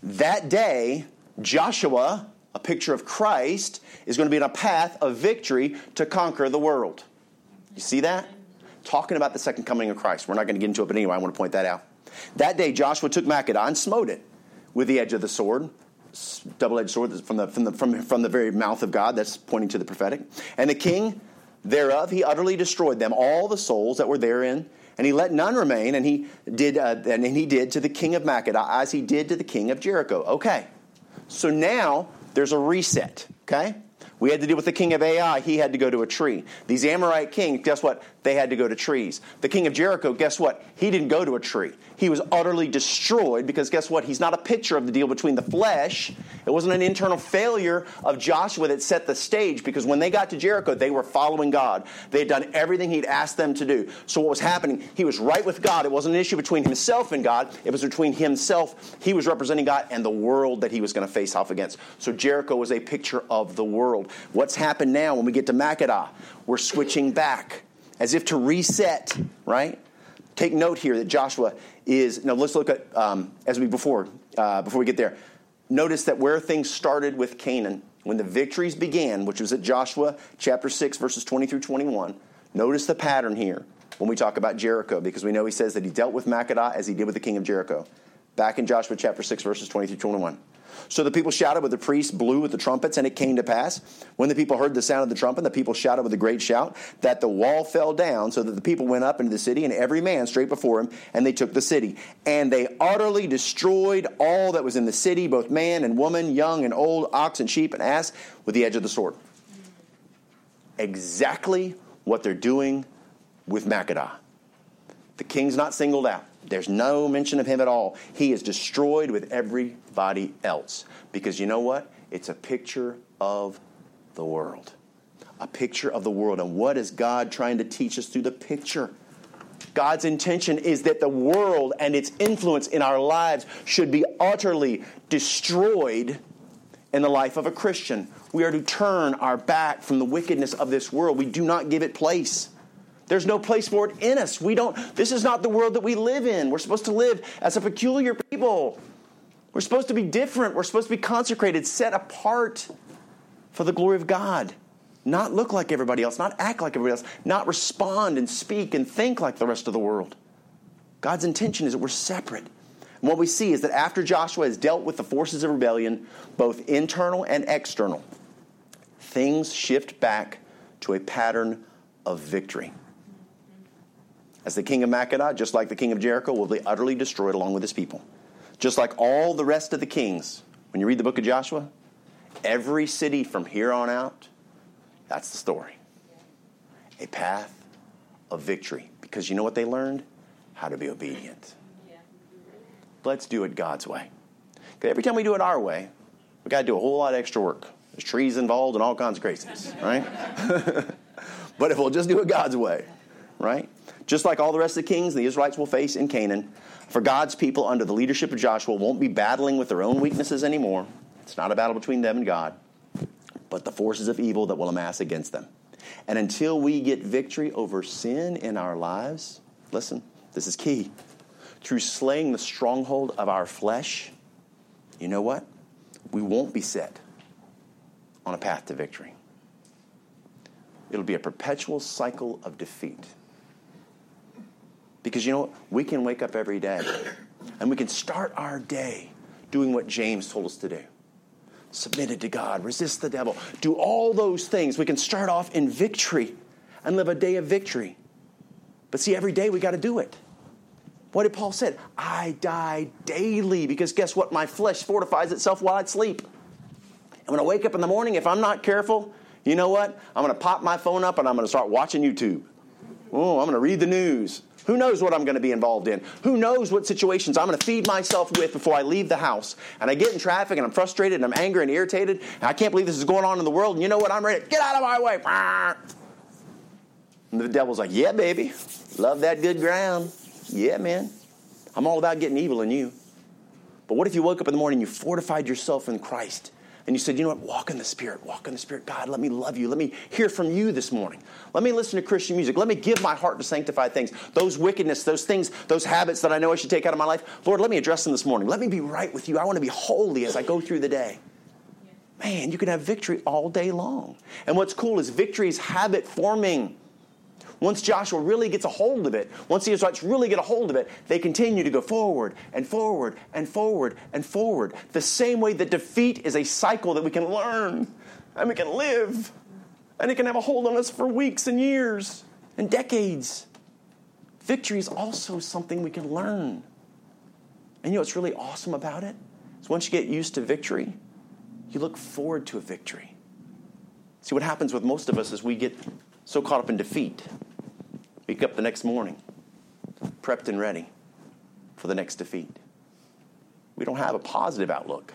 [SPEAKER 1] that day, Joshua, a picture of Christ, is going to be on a path of victory to conquer the world. You see that? Talking about the second coming of Christ. We're not going to get into it, but anyway, I want to point that out. That day, Joshua took Makkedah and smote it with the edge of the sword, double edged sword from the, from, the, from, from the very mouth of God. That's pointing to the prophetic. And the king thereof, he utterly destroyed them, all the souls that were therein and he let none remain, and he did, uh, and he did to the king of Makkedah as he did to the king of Jericho. Okay, so now there's a reset. Okay? We had to deal with the king of Ai. He had to go to a tree. These Amorite kings, guess what? They had to go to trees. The king of Jericho, guess what? He didn't go to a tree. He was utterly destroyed because guess what? He's not a picture of the deal between the flesh. It wasn't an internal failure of Joshua that set the stage because when they got to Jericho, they were following God. They had done everything he'd asked them to do. So what was happening? He was right with God. It wasn't an issue between himself and God. It was between himself. He was representing God and the world that he was going to face off against. So Jericho was a picture of the world. What's happened now when we get to Makkedah? We're switching back as if to reset, right? Take note here that Joshua is now. Let's look at um, as we before uh, before we get there. Notice that where things started with Canaan, when the victories began, which was at Joshua chapter six, verses twenty through twenty-one. Notice the pattern here when we talk about Jericho, because we know he says that he dealt with Makkedah as he did with the king of Jericho. Back in Joshua chapter six, verses twenty through twenty-one. So the people shouted with the priests blew with the trumpets, and it came to pass, when the people heard the sound of the trumpet, the people shouted with a great shout, that the wall fell down, so that the people went up into the city, and every man straight before him, and they took the city. And they utterly destroyed all that was in the city, both man and woman, young and old, ox and sheep and ass, with the edge of the sword. Exactly what they're doing with Makkedah. The king's not singled out. There's no mention of him at all. He is destroyed with everybody else. Because you know what? It's a picture of the world. A picture of the world. And what is God trying to teach us through the picture? God's intention is that the world and its influence in our lives should be utterly destroyed in the life of a Christian. We are to turn our back from the wickedness of this world. We do not give it place. There's no place for it in us. We don't, this is not the world that we live in. We're supposed to live as a peculiar people. We're supposed to be different. We're supposed to be consecrated, set apart for the glory of God. Not look like everybody else, not act like everybody else, not respond and speak and think like the rest of the world. God's intention is that we're separate. And what we see is that after Joshua has dealt with the forces of rebellion, both internal and external, things shift back to a pattern of victory as the king of Makkedah, just like the king of Jericho, will be utterly destroyed along with his people. Just like all the rest of the kings, when you read the book of Joshua, every city from here on out, that's the story. A path of victory. Because you know what they learned? How to be obedient. Let's do it God's way. Because every time we do it our way, we got to do a whole lot of extra work. There's trees involved and all kinds of craziness, right? but if we'll just do it God's way, right? Just like all the rest of the kings the Israelites will face in Canaan, for God's people under the leadership of Joshua won't be battling with their own weaknesses anymore. It's not a battle between them and God, but the forces of evil that will amass against them. And until we get victory over sin in our lives, listen, this is key. Through slaying the stronghold of our flesh, you know what? We won't be set on a path to victory. It'll be a perpetual cycle of defeat. Because you know what? We can wake up every day and we can start our day doing what James told us to do submitted to God, resist the devil, do all those things. We can start off in victory and live a day of victory. But see, every day we got to do it. What did Paul said? I die daily because guess what? My flesh fortifies itself while I sleep. And when I wake up in the morning, if I'm not careful, you know what? I'm going to pop my phone up and I'm going to start watching YouTube. Oh, I'm going to read the news. Who knows what I'm going to be involved in? Who knows what situations I'm going to feed myself with before I leave the house? And I get in traffic and I'm frustrated and I'm angry and irritated and I can't believe this is going on in the world. And you know what? I'm ready get out of my way. And the devil's like, Yeah, baby. Love that good ground. Yeah, man. I'm all about getting evil in you. But what if you woke up in the morning and you fortified yourself in Christ? And you said, you know what, walk in the Spirit, walk in the Spirit. God, let me love you. Let me hear from you this morning. Let me listen to Christian music. Let me give my heart to sanctified things. Those wickedness, those things, those habits that I know I should take out of my life, Lord, let me address them this morning. Let me be right with you. I want to be holy as I go through the day. Man, you can have victory all day long. And what's cool is victory is habit forming. Once Joshua really gets a hold of it, once the Israelites really get a hold of it, they continue to go forward and forward and forward and forward. The same way that defeat is a cycle that we can learn and we can live, and it can have a hold on us for weeks and years and decades. Victory is also something we can learn. And you know what's really awesome about it? Is once you get used to victory, you look forward to a victory. See, what happens with most of us is we get so caught up in defeat. Wake up the next morning, prepped and ready for the next defeat. We don't have a positive outlook.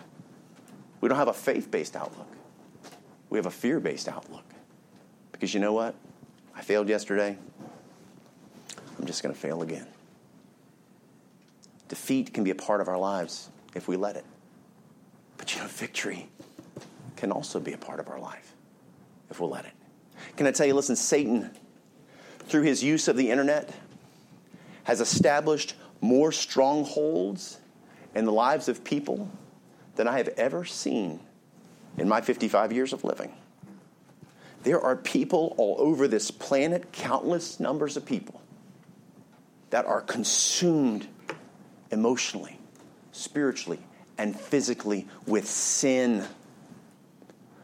[SPEAKER 1] We don't have a faith based outlook. We have a fear based outlook. Because you know what? I failed yesterday. I'm just going to fail again. Defeat can be a part of our lives if we let it. But you know, victory can also be a part of our life if we'll let it. Can I tell you, listen, Satan, through his use of the internet, has established more strongholds in the lives of people than I have ever seen in my 55 years of living. There are people all over this planet, countless numbers of people, that are consumed emotionally, spiritually, and physically with sin.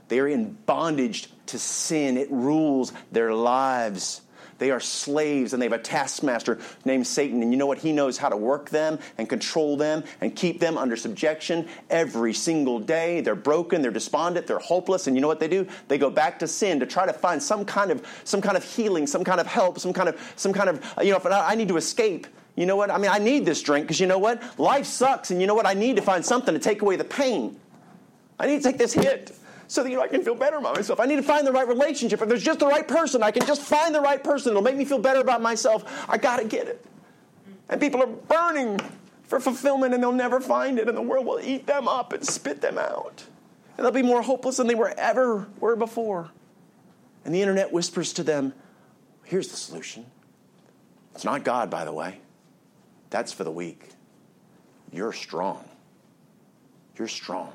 [SPEAKER 1] They are in bondage to sin, it rules their lives. They are slaves and they have a taskmaster named Satan. And you know what? He knows how to work them and control them and keep them under subjection every single day. They're broken, they're despondent, they're hopeless. And you know what they do? They go back to sin to try to find some kind of some kind of healing, some kind of help, some kind of some kind of you know, if I need to escape. You know what? I mean, I need this drink because you know what? Life sucks, and you know what? I need to find something to take away the pain. I need to take this hit so that you know I can feel better about myself. I need to find the right relationship. If there's just the right person, I can just find the right person. It'll make me feel better about myself. I got to get it. And people are burning for fulfillment and they'll never find it, and the world will eat them up and spit them out. And they'll be more hopeless than they were ever were before. And the internet whispers to them, here's the solution. It's not God, by the way. That's for the weak. You're strong. You're strong.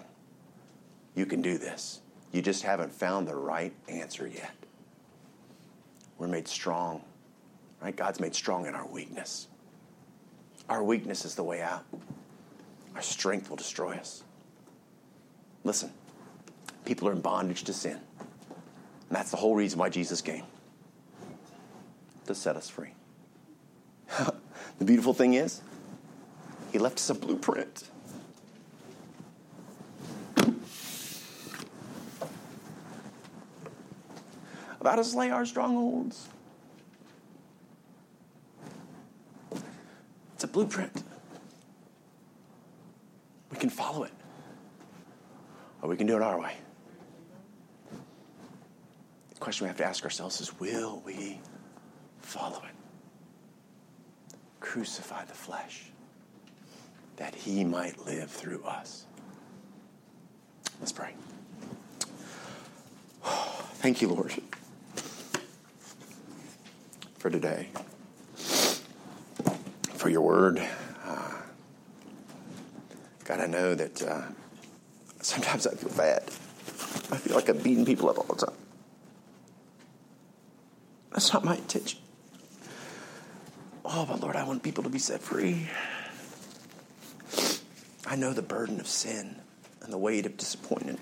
[SPEAKER 1] You can do this. You just haven't found the right answer yet. We're made strong, right? God's made strong in our weakness. Our weakness is the way out. Our strength will destroy us. Listen, people are in bondage to sin. And that's the whole reason why Jesus came to set us free. the beautiful thing is, He left us a blueprint. Of how to slay our strongholds. It's a blueprint. We can follow it, or we can do it our way. The question we have to ask ourselves is will we follow it? Crucify the flesh that he might live through us. Let's pray. Thank you, Lord for today, for your word. Uh, God, I know that uh, sometimes I feel bad. I feel like I'm beating people up all the time. That's not my intention. Oh, but Lord, I want people to be set free. I know the burden of sin and the weight of disappointment,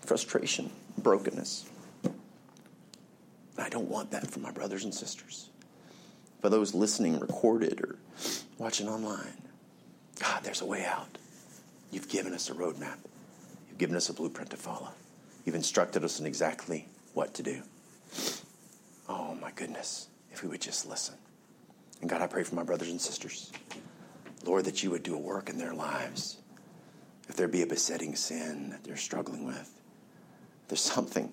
[SPEAKER 1] frustration, brokenness. I don't want that for my brothers and sisters. For those listening, recorded, or watching online, God, there's a way out. You've given us a roadmap, you've given us a blueprint to follow, you've instructed us in exactly what to do. Oh, my goodness, if we would just listen. And God, I pray for my brothers and sisters. Lord, that you would do a work in their lives. If there be a besetting sin that they're struggling with, there's something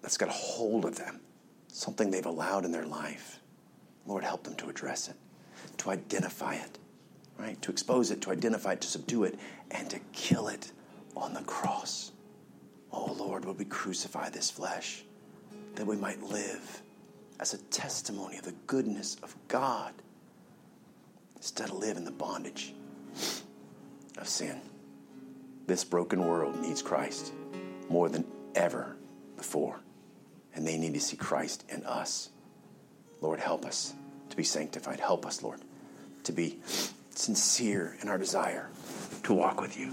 [SPEAKER 1] that's got a hold of them something they've allowed in their life. Lord, help them to address it, to identify it, right? To expose it, to identify it, to subdue it, and to kill it on the cross. Oh, Lord, would we crucify this flesh that we might live as a testimony of the goodness of God instead of live in the bondage of sin. This broken world needs Christ more than ever before and they need to see Christ in us. Lord, help us to be sanctified. Help us, Lord, to be sincere in our desire to walk with you.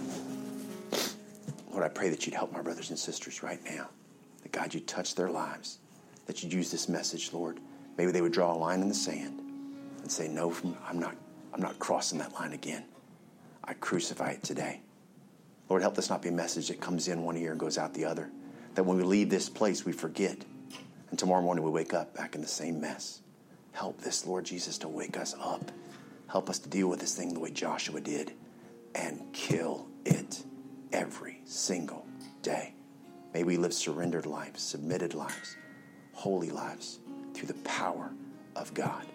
[SPEAKER 1] Lord, I pray that you'd help my brothers and sisters right now. That God, you'd touch their lives. That you'd use this message, Lord. Maybe they would draw a line in the sand and say, No, I'm not, I'm not crossing that line again. I crucify it today. Lord, help this not be a message that comes in one ear and goes out the other that when we leave this place, we forget. And tomorrow morning, we wake up back in the same mess. Help this, Lord Jesus, to wake us up. Help us to deal with this thing the way Joshua did and kill it every single day. May we live surrendered lives, submitted lives, holy lives through the power of God.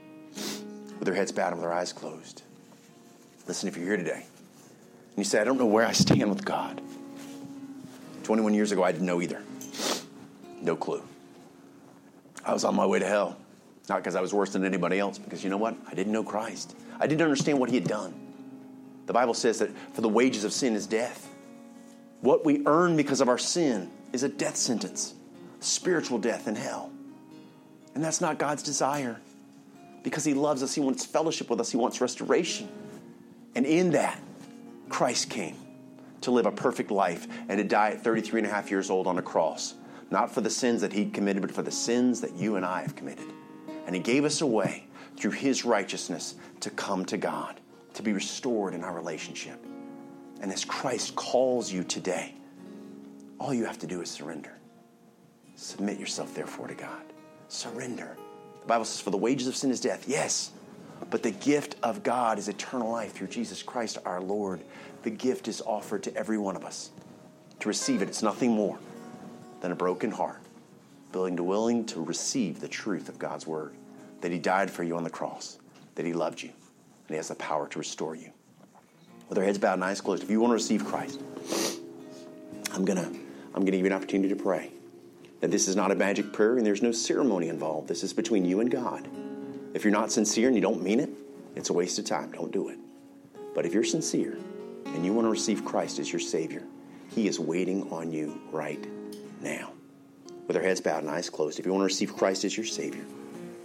[SPEAKER 1] With our heads bowed and with our eyes closed. Listen, if you're here today and you say, I don't know where I stand with God. 21 years ago, I didn't know either. No clue. I was on my way to hell. Not because I was worse than anybody else, because you know what? I didn't know Christ. I didn't understand what He had done. The Bible says that for the wages of sin is death. What we earn because of our sin is a death sentence, spiritual death in hell. And that's not God's desire. Because He loves us, He wants fellowship with us, He wants restoration. And in that, Christ came to live a perfect life and to die at 33 and a half years old on a cross, not for the sins that He'd committed, but for the sins that you and I have committed. And He gave us a way through His righteousness to come to God, to be restored in our relationship. And as Christ calls you today, all you have to do is surrender. Submit yourself, therefore, to God. Surrender. The Bible says, For the wages of sin is death. Yes. But the gift of God is eternal life through Jesus Christ our Lord. The gift is offered to every one of us. To receive it, it's nothing more than a broken heart, willing to willing to receive the truth of God's word, that He died for you on the cross, that He loved you, and He has the power to restore you. With our heads bowed and eyes closed, if you want to receive Christ, I'm gonna I'm gonna give you an opportunity to pray. That this is not a magic prayer and there's no ceremony involved. This is between you and God. If you're not sincere and you don't mean it, it's a waste of time. Don't do it. But if you're sincere and you want to receive Christ as your Savior, He is waiting on you right now. With our heads bowed and eyes closed, if you want to receive Christ as your Savior,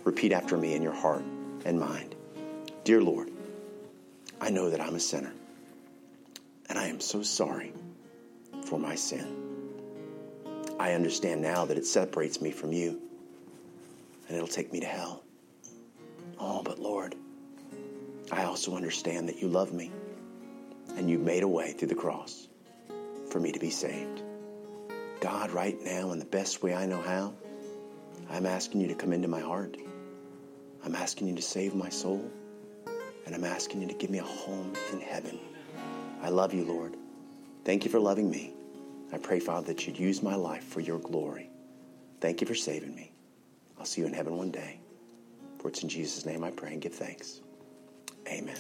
[SPEAKER 1] repeat after me in your heart and mind Dear Lord, I know that I'm a sinner, and I am so sorry for my sin. I understand now that it separates me from you, and it'll take me to hell. Oh, but Lord, I also understand that you love me, and you made a way through the cross for me to be saved. God, right now, in the best way I know how, I'm asking you to come into my heart. I'm asking you to save my soul. And I'm asking you to give me a home in heaven. I love you, Lord. Thank you for loving me. I pray, Father, that you'd use my life for your glory. Thank you for saving me. I'll see you in heaven one day. For it's in Jesus' name I pray and give thanks. Amen.